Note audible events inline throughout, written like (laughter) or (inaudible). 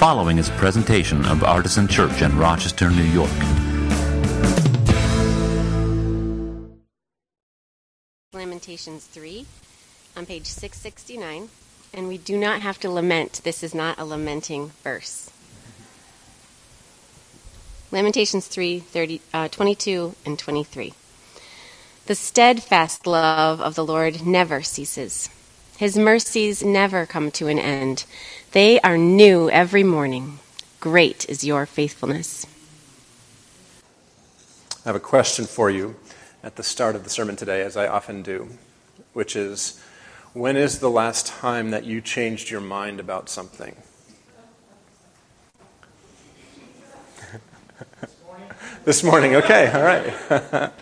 following is a presentation of Artisan Church in Rochester, New York. Lamentations 3 on page 669. And we do not have to lament. This is not a lamenting verse. Lamentations 3 30, uh, 22 and 23. The steadfast love of the Lord never ceases. His mercies never come to an end. They are new every morning. Great is your faithfulness. I have a question for you at the start of the sermon today, as I often do, which is when is the last time that you changed your mind about something? (laughs) this morning, okay, all right.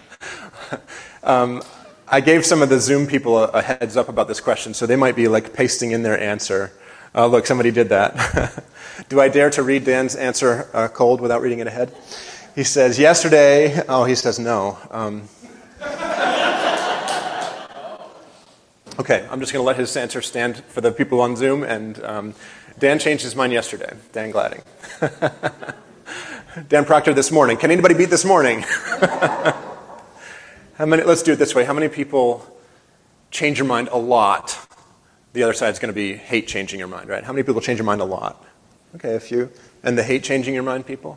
(laughs) um, I gave some of the Zoom people a, a, heads up about this question, so they might be like pasting in their answer. Uh, look, somebody did that. (laughs) Do I dare to read Dan's answer uh, cold without reading it ahead? He says, Yesterday, oh, he says no. Um, (laughs) okay, I'm just going to let his answer stand for the people on Zoom. And um, Dan changed his mind yesterday. Dan Gladding. (laughs) Dan Proctor this morning. Can anybody beat this morning? How many, let's do it this way. How many people change your mind a lot? The other side is going to be hate changing your mind, right? How many people change your mind a lot? Okay, a few. And the hate changing your mind people?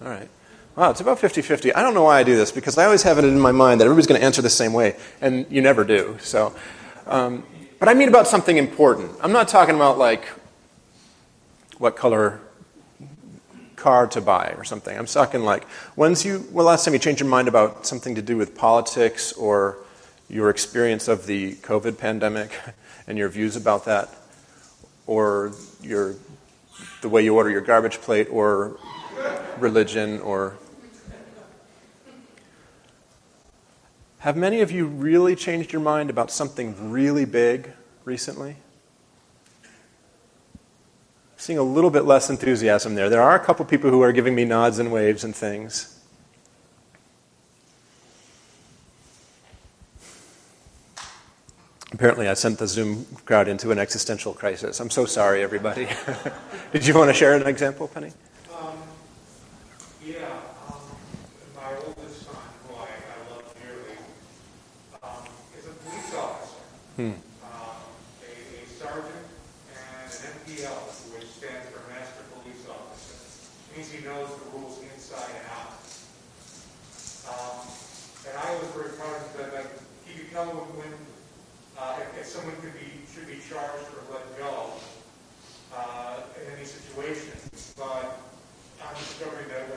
All right. Wow, it's about 50 50. I don't know why I do this because I always have it in my mind that everybody's going to answer the same way, and you never do. So, um, but I mean about something important. I'm not talking about like what color car to buy or something. I'm talking like, when's you, well, last time you changed your mind about something to do with politics or your experience of the COVID pandemic (laughs) and your views about that, or your, the way you order your garbage plate, or religion, or. Have many of you really changed your mind about something really big recently? seeing a little bit less enthusiasm there. There are a couple people who are giving me nods and waves and things. Apparently, I sent the Zoom crowd into an existential crisis. I'm so sorry, everybody. (laughs) Did you want to share an example, Penny? Um, yeah, um, my oldest son, who I, I love dearly, um, is a police officer. Hmm.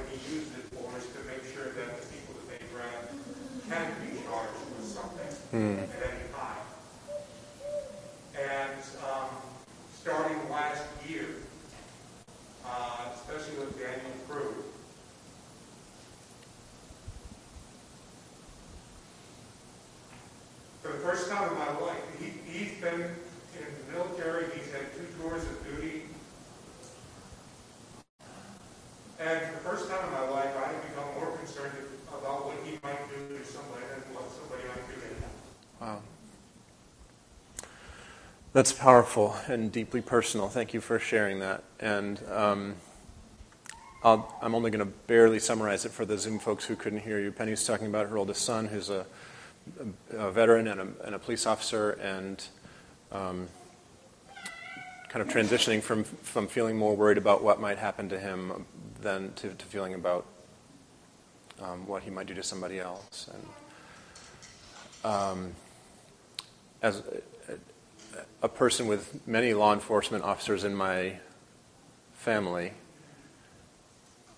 that he used it for is to make sure that the people that they grab can be charged with something mm. at any time. And um, starting last year, uh, especially with Daniel Prude, for the first time in my life, he, he's been in the middle That's powerful and deeply personal. Thank you for sharing that. And um, i am only going to barely summarize it for the Zoom folks who couldn't hear you. Penny's talking about her oldest son, who's a, a veteran and a, and a, police officer, and um, kind of transitioning from, from feeling more worried about what might happen to him than to, to feeling about um, what he might do to somebody else. And um, as a person with many law enforcement officers in my family.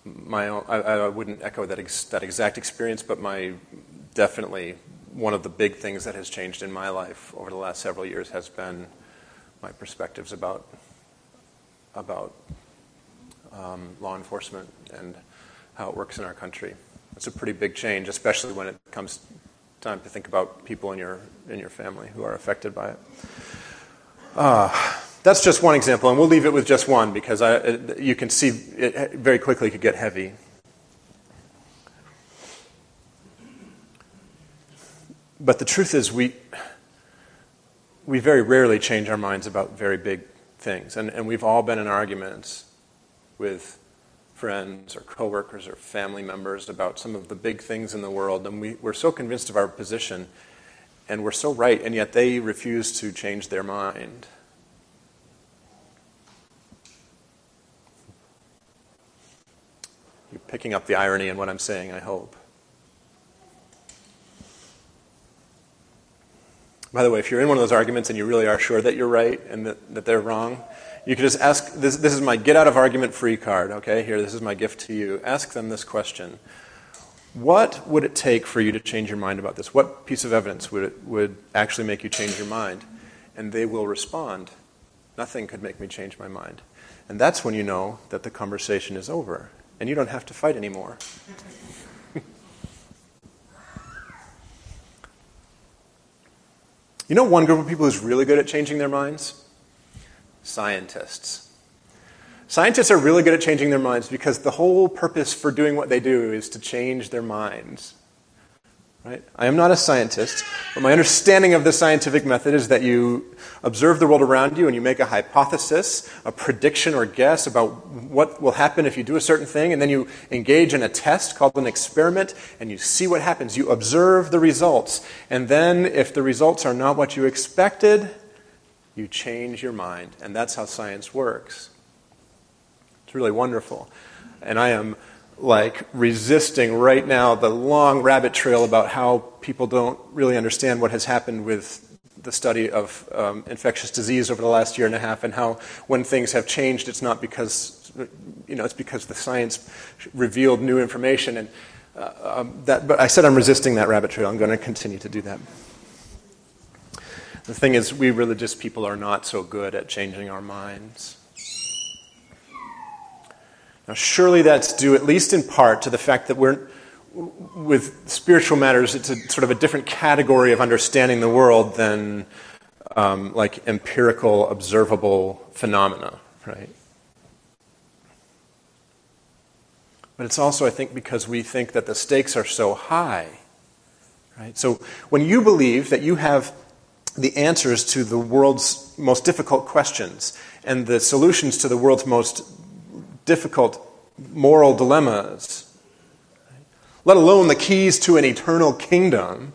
My own, I, I wouldn't echo that, ex, that exact experience, but my definitely one of the big things that has changed in my life over the last several years has been my perspectives about about um, law enforcement and how it works in our country. It's a pretty big change, especially when it comes time to think about people in your in your family who are affected by it. Uh, that's just one example, and we'll leave it with just one because I, you can see it very quickly could get heavy. But the truth is, we, we very rarely change our minds about very big things, and, and we've all been in arguments with friends or coworkers or family members about some of the big things in the world, and we, we're so convinced of our position, and we're so right, and yet they refuse to change their mind. You're picking up the irony in what I'm saying, I hope. By the way, if you're in one of those arguments and you really are sure that you're right and that, that they're wrong, you can just ask this, this is my get out of argument free card, okay? Here, this is my gift to you. Ask them this question What would it take for you to change your mind about this? What piece of evidence would, it, would actually make you change your mind? And they will respond Nothing could make me change my mind. And that's when you know that the conversation is over and you don't have to fight anymore. (laughs) You know one group of people who's really good at changing their minds? Scientists. Scientists are really good at changing their minds because the whole purpose for doing what they do is to change their minds. Right? I am not a scientist, but my understanding of the scientific method is that you observe the world around you and you make a hypothesis, a prediction or guess about what will happen if you do a certain thing, and then you engage in a test called an experiment and you see what happens. You observe the results, and then if the results are not what you expected, you change your mind. And that's how science works. Really wonderful. And I am like resisting right now the long rabbit trail about how people don't really understand what has happened with the study of um, infectious disease over the last year and a half and how when things have changed it's not because you know it's because the science revealed new information and uh, um, that but i said i'm resisting that rabbit trail. I'm going to continue to do that. The thing is we religious people are not so good at changing our minds now, surely that's due, at least in part, to the fact that we're, with spiritual matters, it's a sort of a different category of understanding the world than um, like empirical, observable phenomena, right? But it's also, I think, because we think that the stakes are so high, right? So when you believe that you have the answers to the world's most difficult questions and the solutions to the world's most difficult moral dilemmas, let alone the keys to an eternal kingdom,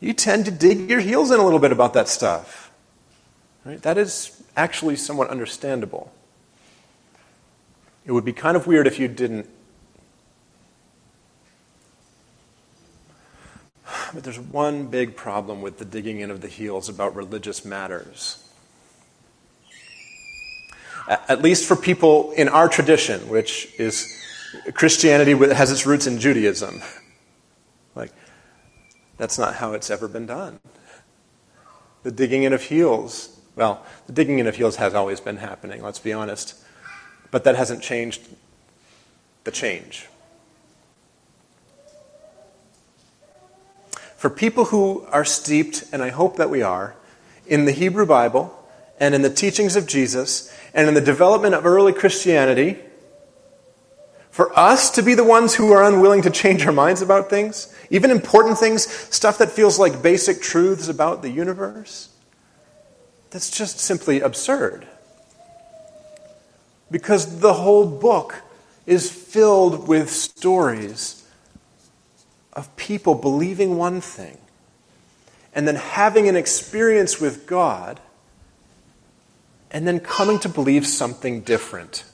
you tend to dig your heels in a little bit about that stuff. Right? That is actually somewhat understandable. It would be kind of weird if you didn't. But there's one big problem with the digging in of the heels about religious matters at least for people in our tradition, which is Christianity has its roots in Judaism. Like, that's not how it's ever been done. The digging in of heels, well, the digging in of heels has always been happening, let's be honest. But that hasn't changed the change. For people who are steeped, and I hope that we are, in the Hebrew Bible and in the teachings of Jesus, and in the development of early Christianity, for us to be the ones who are unwilling to change our minds about things, even important things, stuff that feels like basic truths about the universe, that's just simply absurd. Because the whole book is filled with stories of people believing one thing and then having an experience with God and then coming to believe something different.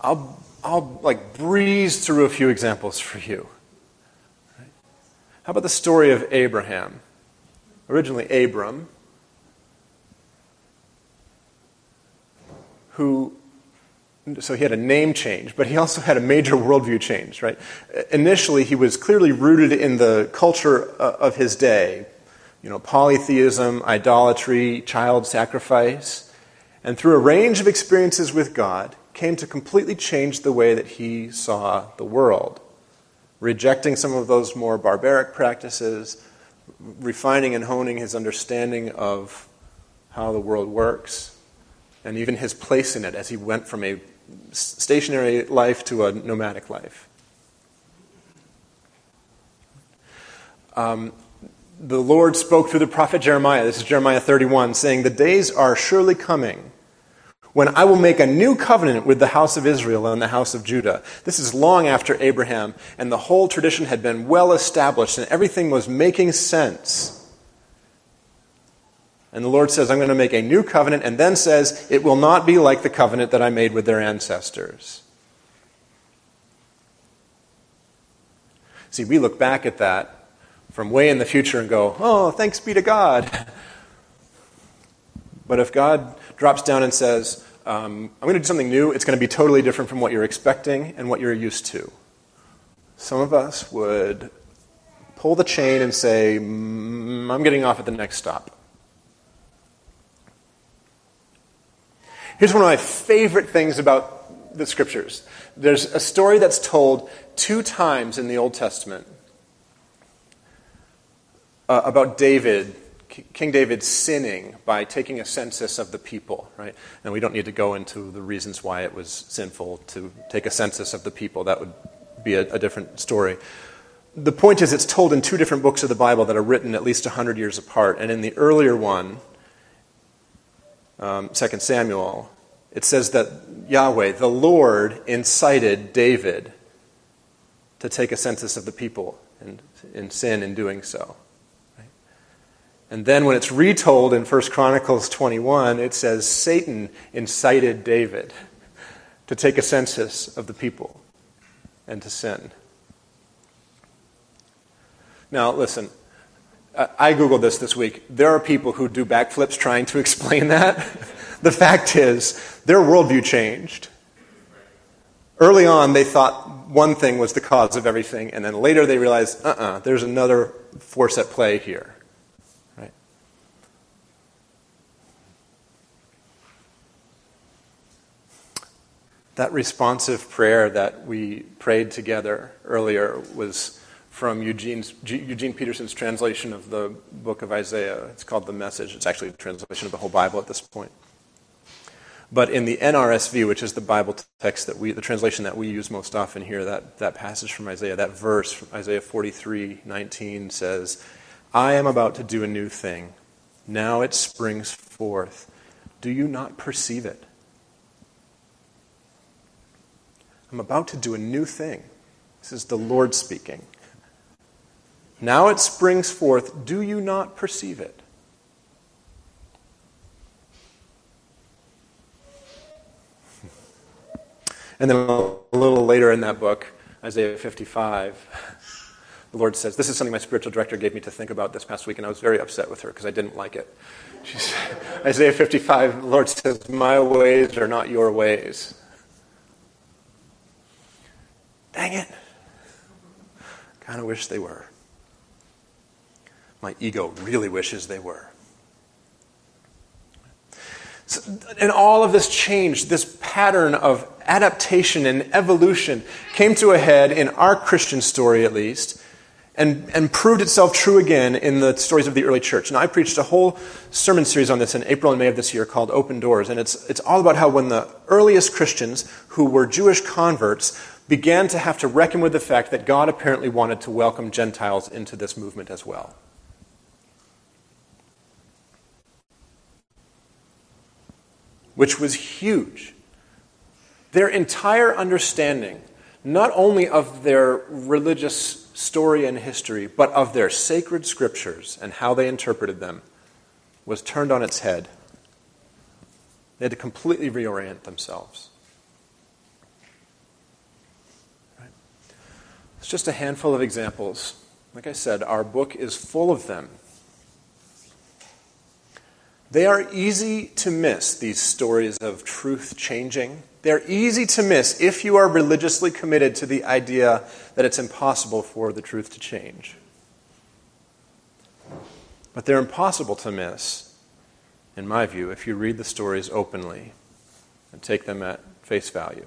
I'll, I'll like breeze through a few examples for you. How about the story of Abraham? Originally, Abram, who so he had a name change, but he also had a major worldview change, right? Initially, he was clearly rooted in the culture uh, of his day, you know, polytheism, idolatry, child sacrifice, and through a range of experiences with God, came to completely change the way that he saw the world, rejecting some of those more barbaric practices, refining and honing his understanding of how the world works, and even his place in it as he went from a stationary life to a nomadic life. Um, the Lord spoke through the prophet Jeremiah. This is Jeremiah 31, saying, The days are surely coming when I will make a new covenant with the house of Israel and the house of Judah. This is long after Abraham, and the whole tradition had been well established, and everything was making sense. And the Lord says, I'm going to make a new covenant, and then says, It will not be like the covenant that I made with their ancestors. See, we look back at that from way in the future and go, Oh, thanks be to God. (laughs) But if God drops down and says, um, I'm going to do something new, it's going to be totally different from what you're expecting and what you're used to. Some of us would pull the chain and say, mm, I'm getting off at the next stop. Here's one of my favorite things about the scriptures there's a story that's told two times in the Old Testament uh, about David King David sinning by taking a census of the people, right? And we don't need to go into the reasons why it was sinful to take a census of the people. That would be a, a different story. The point is, it's told in two different books of the Bible that are written at least 100 years apart. And in the earlier one, um, 2 Samuel, it says that Yahweh, the Lord, incited David to take a census of the people and, and sin in doing so. And then when it's retold in 1 Chronicles 21, it says Satan incited David to take a census of the people and to sin. Now, listen, I Googled this this week. There are people who do backflips trying to (laughs) explain that. the fact is, their worldview changed. Early on, they thought one thing was the cause of everything, and then later they realized, uh uh-uh, uh, there's another force at play here. That responsive prayer that we prayed together earlier was from Eugene's, Eugene Peterson's translation of the book of Isaiah. It's called The Message. It's actually a translation of the whole Bible at this point. But in the NRSV, which is the Bible text that we, the translation that we use most often here, that, that passage from Isaiah, that verse from Isaiah 43 19 says, I am about to do a new thing. Now it springs forth. Do you not perceive it? I'm about to do a new thing. This is the Lord speaking. Now it springs forth. Do you not perceive it? (laughs) And then a little later in that book, Isaiah 55, the Lord says, This is something my spiritual director gave me to think about this past week, and I was very upset with her because I didn't like it. Said, (laughs) Isaiah 55, the Lord says, My ways are not your ways. Dang it. Kind of wish they were. My ego really wishes they were. So, and all of this change, this pattern of adaptation and evolution, came to a head in our Christian story, at least, and, and proved itself true again in the stories of the early church. And I preached a whole sermon series on this in April and May of this year called Open Doors. And it's, it's all about how when the earliest Christians, who were Jewish converts, began to have to reckon with the fact that God apparently wanted to welcome Gentiles into this movement as well. Which was huge. Their entire understanding, not only of their religious story and history, but of their sacred scriptures and how they interpreted them, was turned on its head. They had to completely reorient themselves. It's just a handful of examples. Like I said, our book is full of them. They are easy to miss, these stories of truth changing. They're easy to miss if you are religiously committed to the idea that it's impossible for the truth to change. But they're impossible to miss, in my view, if you read the stories openly and take them at face value.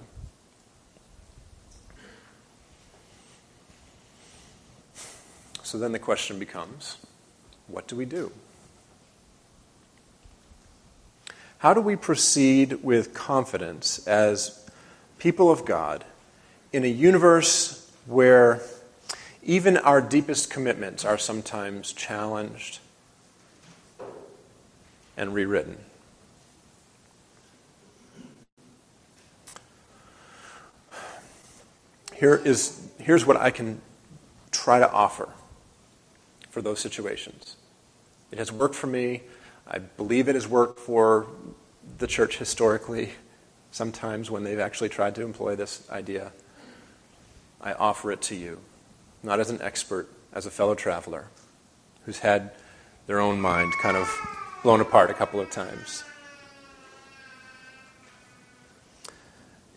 So then the question becomes what do we do? How do we proceed with confidence as people of God in a universe where even our deepest commitments are sometimes challenged and rewritten. Here is, here's what I can try to offer for those situations. It has worked for me. I believe it has worked for the church historically, sometimes when they've actually tried to employ this idea. I offer it to you, not as an expert, as a fellow traveler who's had their own mind kind of blown apart a couple of times.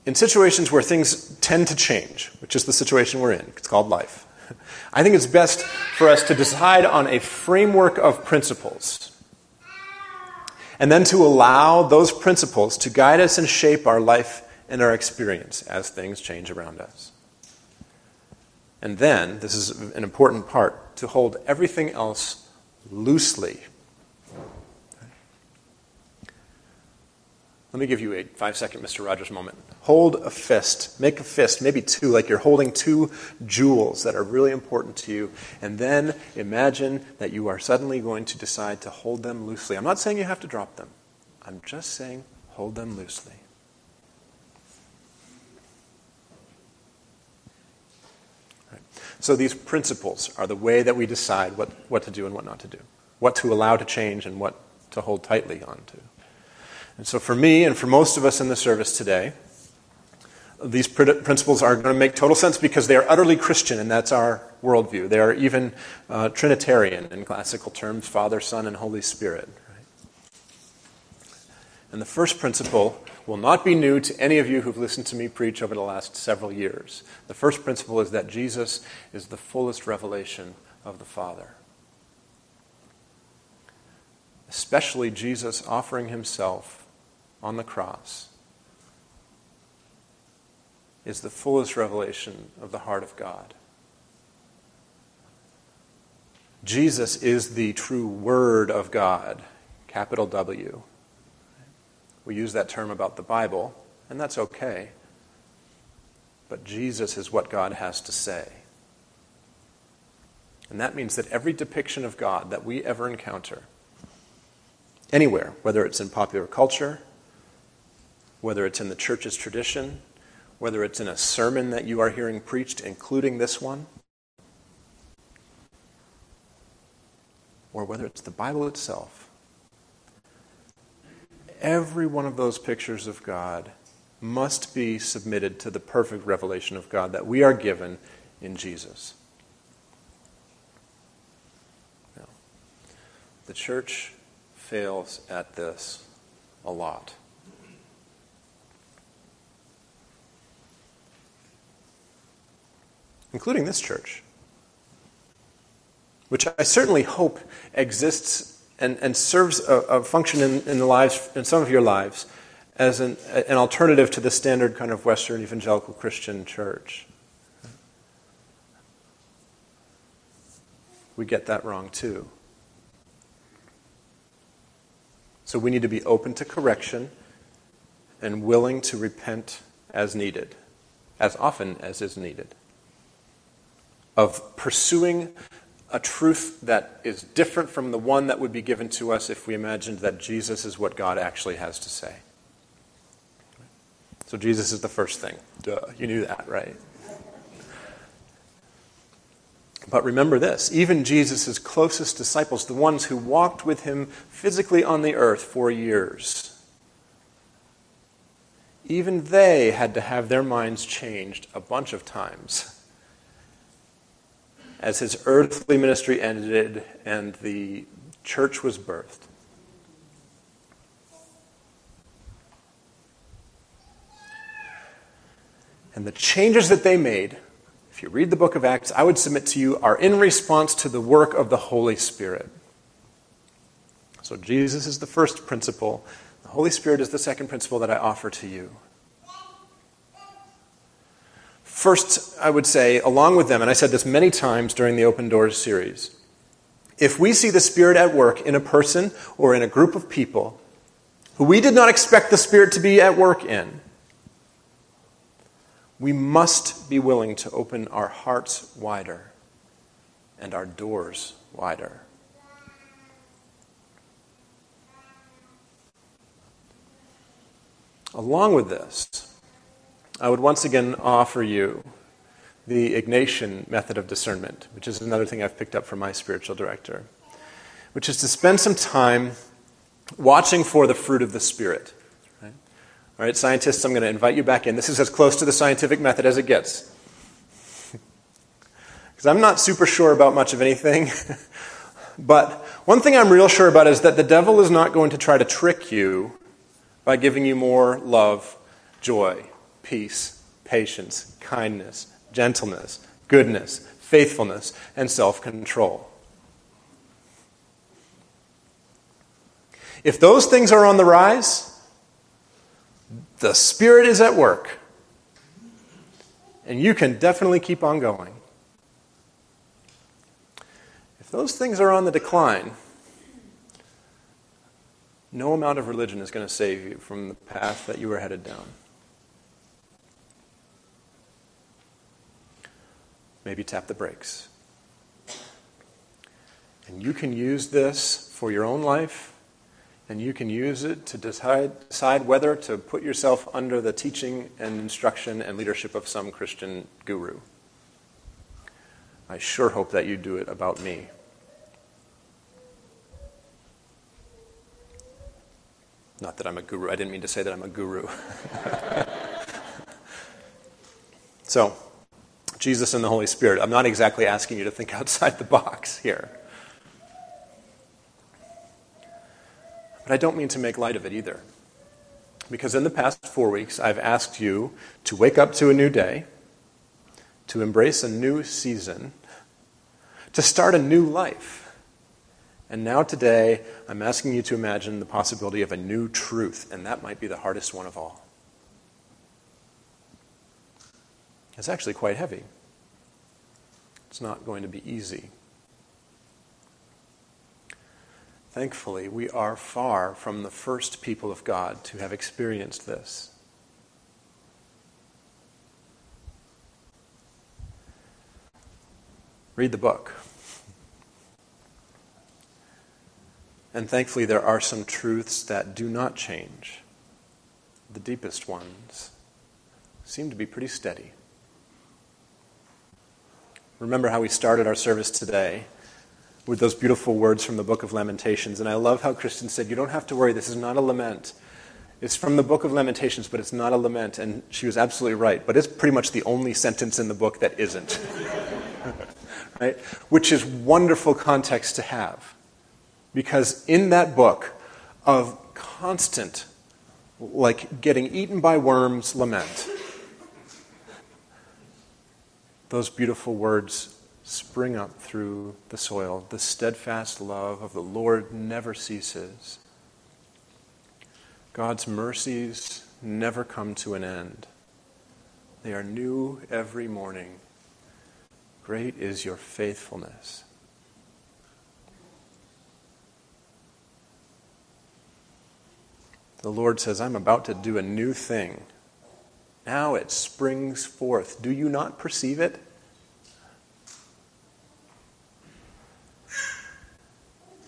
In situations where things tend to change, which is the situation we're in, it's called life, (laughs) I think it's best for us to decide on a framework of principles and then to allow those principles to guide us and shape our life and our experience as things change around us. And then, this is an important part, to hold everything else loosely. Let me give you a five second Mr. Rogers moment. Hold a fist, make a fist, maybe two, like you're holding two jewels that are really important to you, and then imagine that you are suddenly going to decide to hold them loosely. I'm not saying you have to drop them, I'm just saying hold them loosely. So these principles are the way that we decide what, what to do and what not to do, what to allow to change and what to hold tightly onto. And so for me and for most of us in the service today, these principles are going to make total sense because they are utterly Christian, and that's our worldview. They are even uh, Trinitarian in classical terms Father, Son, and Holy Spirit. Right? And the first principle will not be new to any of you who've listened to me preach over the last several years. The first principle is that Jesus is the fullest revelation of the Father. Especially Jesus offering himself on the cross is the fullest revelation of the heart of God. Jesus is the true Word of God, capital W. We use that term about the Bible, and that's okay. But Jesus is what God has to say. And that means that every depiction of God that we ever encounter, anywhere, whether it's in popular culture, whether it's in the church's tradition, whether it's in a sermon that you are hearing preached, including this one, or whether it's the Bible itself, every one of those pictures of God must be submitted to the perfect revelation of God that we are given in Jesus. Now, the church fails at this a lot. Including this church, which I certainly hope exists and, and serves a, a function in, in, the lives, in some of your lives as an, an alternative to the standard kind of Western evangelical Christian church. We get that wrong too. So we need to be open to correction and willing to repent as needed, as often as is needed, of pursuing a truth that is different from the one that would be given to us if we imagined that Jesus is what God actually has to say. So, Jesus is the first thing. Duh, you knew that, right? But remember this even Jesus' closest disciples, the ones who walked with him physically on the earth for years, even they had to have their minds changed a bunch of times as his earthly ministry ended and the church was birthed. And the changes that they made, if you read the book of Acts, I would submit to you, are in response to the work of the Holy Spirit. So Jesus is the first principle. The Holy Spirit is the second principle that I offer to you. First, I would say, along with them, and I said this many times during the Open Doors series, if we see the Spirit at work in a person or in a group of people who we did not expect the Spirit to be at work in, we must be willing to open our hearts wider and our doors wider. Along with this, I would once again offer you the Ignatian method of discernment, which is another thing I've picked up from my spiritual director, which is to spend some time watching for the fruit of the Spirit. Right? All right, scientists, I'm going to invite you back in. This is as close to the scientific method as it gets. (laughs) Because I'm not super sure about much of anything. (laughs) but one thing I'm real sure about is that the devil is not going to try to trick you by giving you more love, joy, peace, patience, kindness, gentleness, goodness, faithfulness, and self control. If those things are on the rise, the Spirit is at work. And you can definitely keep on going. If those things are on the decline, no amount of religion is going to save you from the path that you are headed down. Maybe tap the brakes. And you can use this for your own life, and you can use it to decide, decide whether to put yourself under the teaching and instruction and leadership of some Christian guru. I sure hope that you do it about me. Not that I'm a guru. I didn't mean to say that I'm a guru. (laughs) so, Jesus and the Holy Spirit. I'm not exactly asking you to think (laughs) outside the box here. But I don't mean to make light of it either. Because in the past four weeks, I've asked you to wake up to a new day, to embrace a new season, to start a new life. And now, today, I'm asking you to imagine the possibility of a new truth, and that might be the hardest one of all. It's actually quite heavy. It's not going to be easy. Thankfully, we are far from the first people of God to have experienced this. Read the book. And thankfully, there are some truths that do not change. The deepest ones seem to be pretty steady. Remember how we started our service today with those beautiful words from the book of Lamentations. And I love how Kristen said, You don't have to worry, this is not a lament. It's from the book of Lamentations, but it's not a lament. And she was absolutely right. But it's pretty much the only sentence in the book that isn't. (laughs) right? Which is wonderful context to have. Because in that book of constant, like getting eaten by worms lament, those beautiful words spring up through the soil. The steadfast love of the Lord never ceases. God's mercies never come to an end. They are new every morning. Great is your faithfulness. The Lord says, I'm about to do a new thing. Now it springs forth. Do you not perceive it?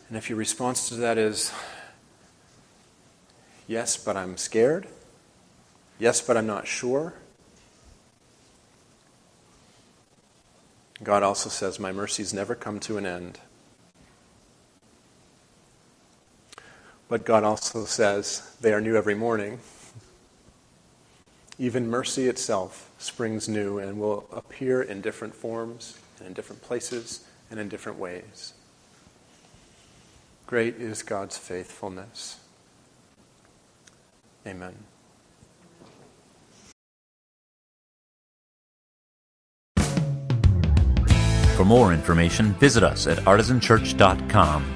And if your response to that is, yes, but I'm scared, yes, but I'm not sure, God also says, My mercies never come to an end. But God also says they are new every morning. Even mercy itself springs new and will appear in different forms and in different places and in different ways. Great is God's faithfulness. Amen. For more information, visit us at artisanchurch.com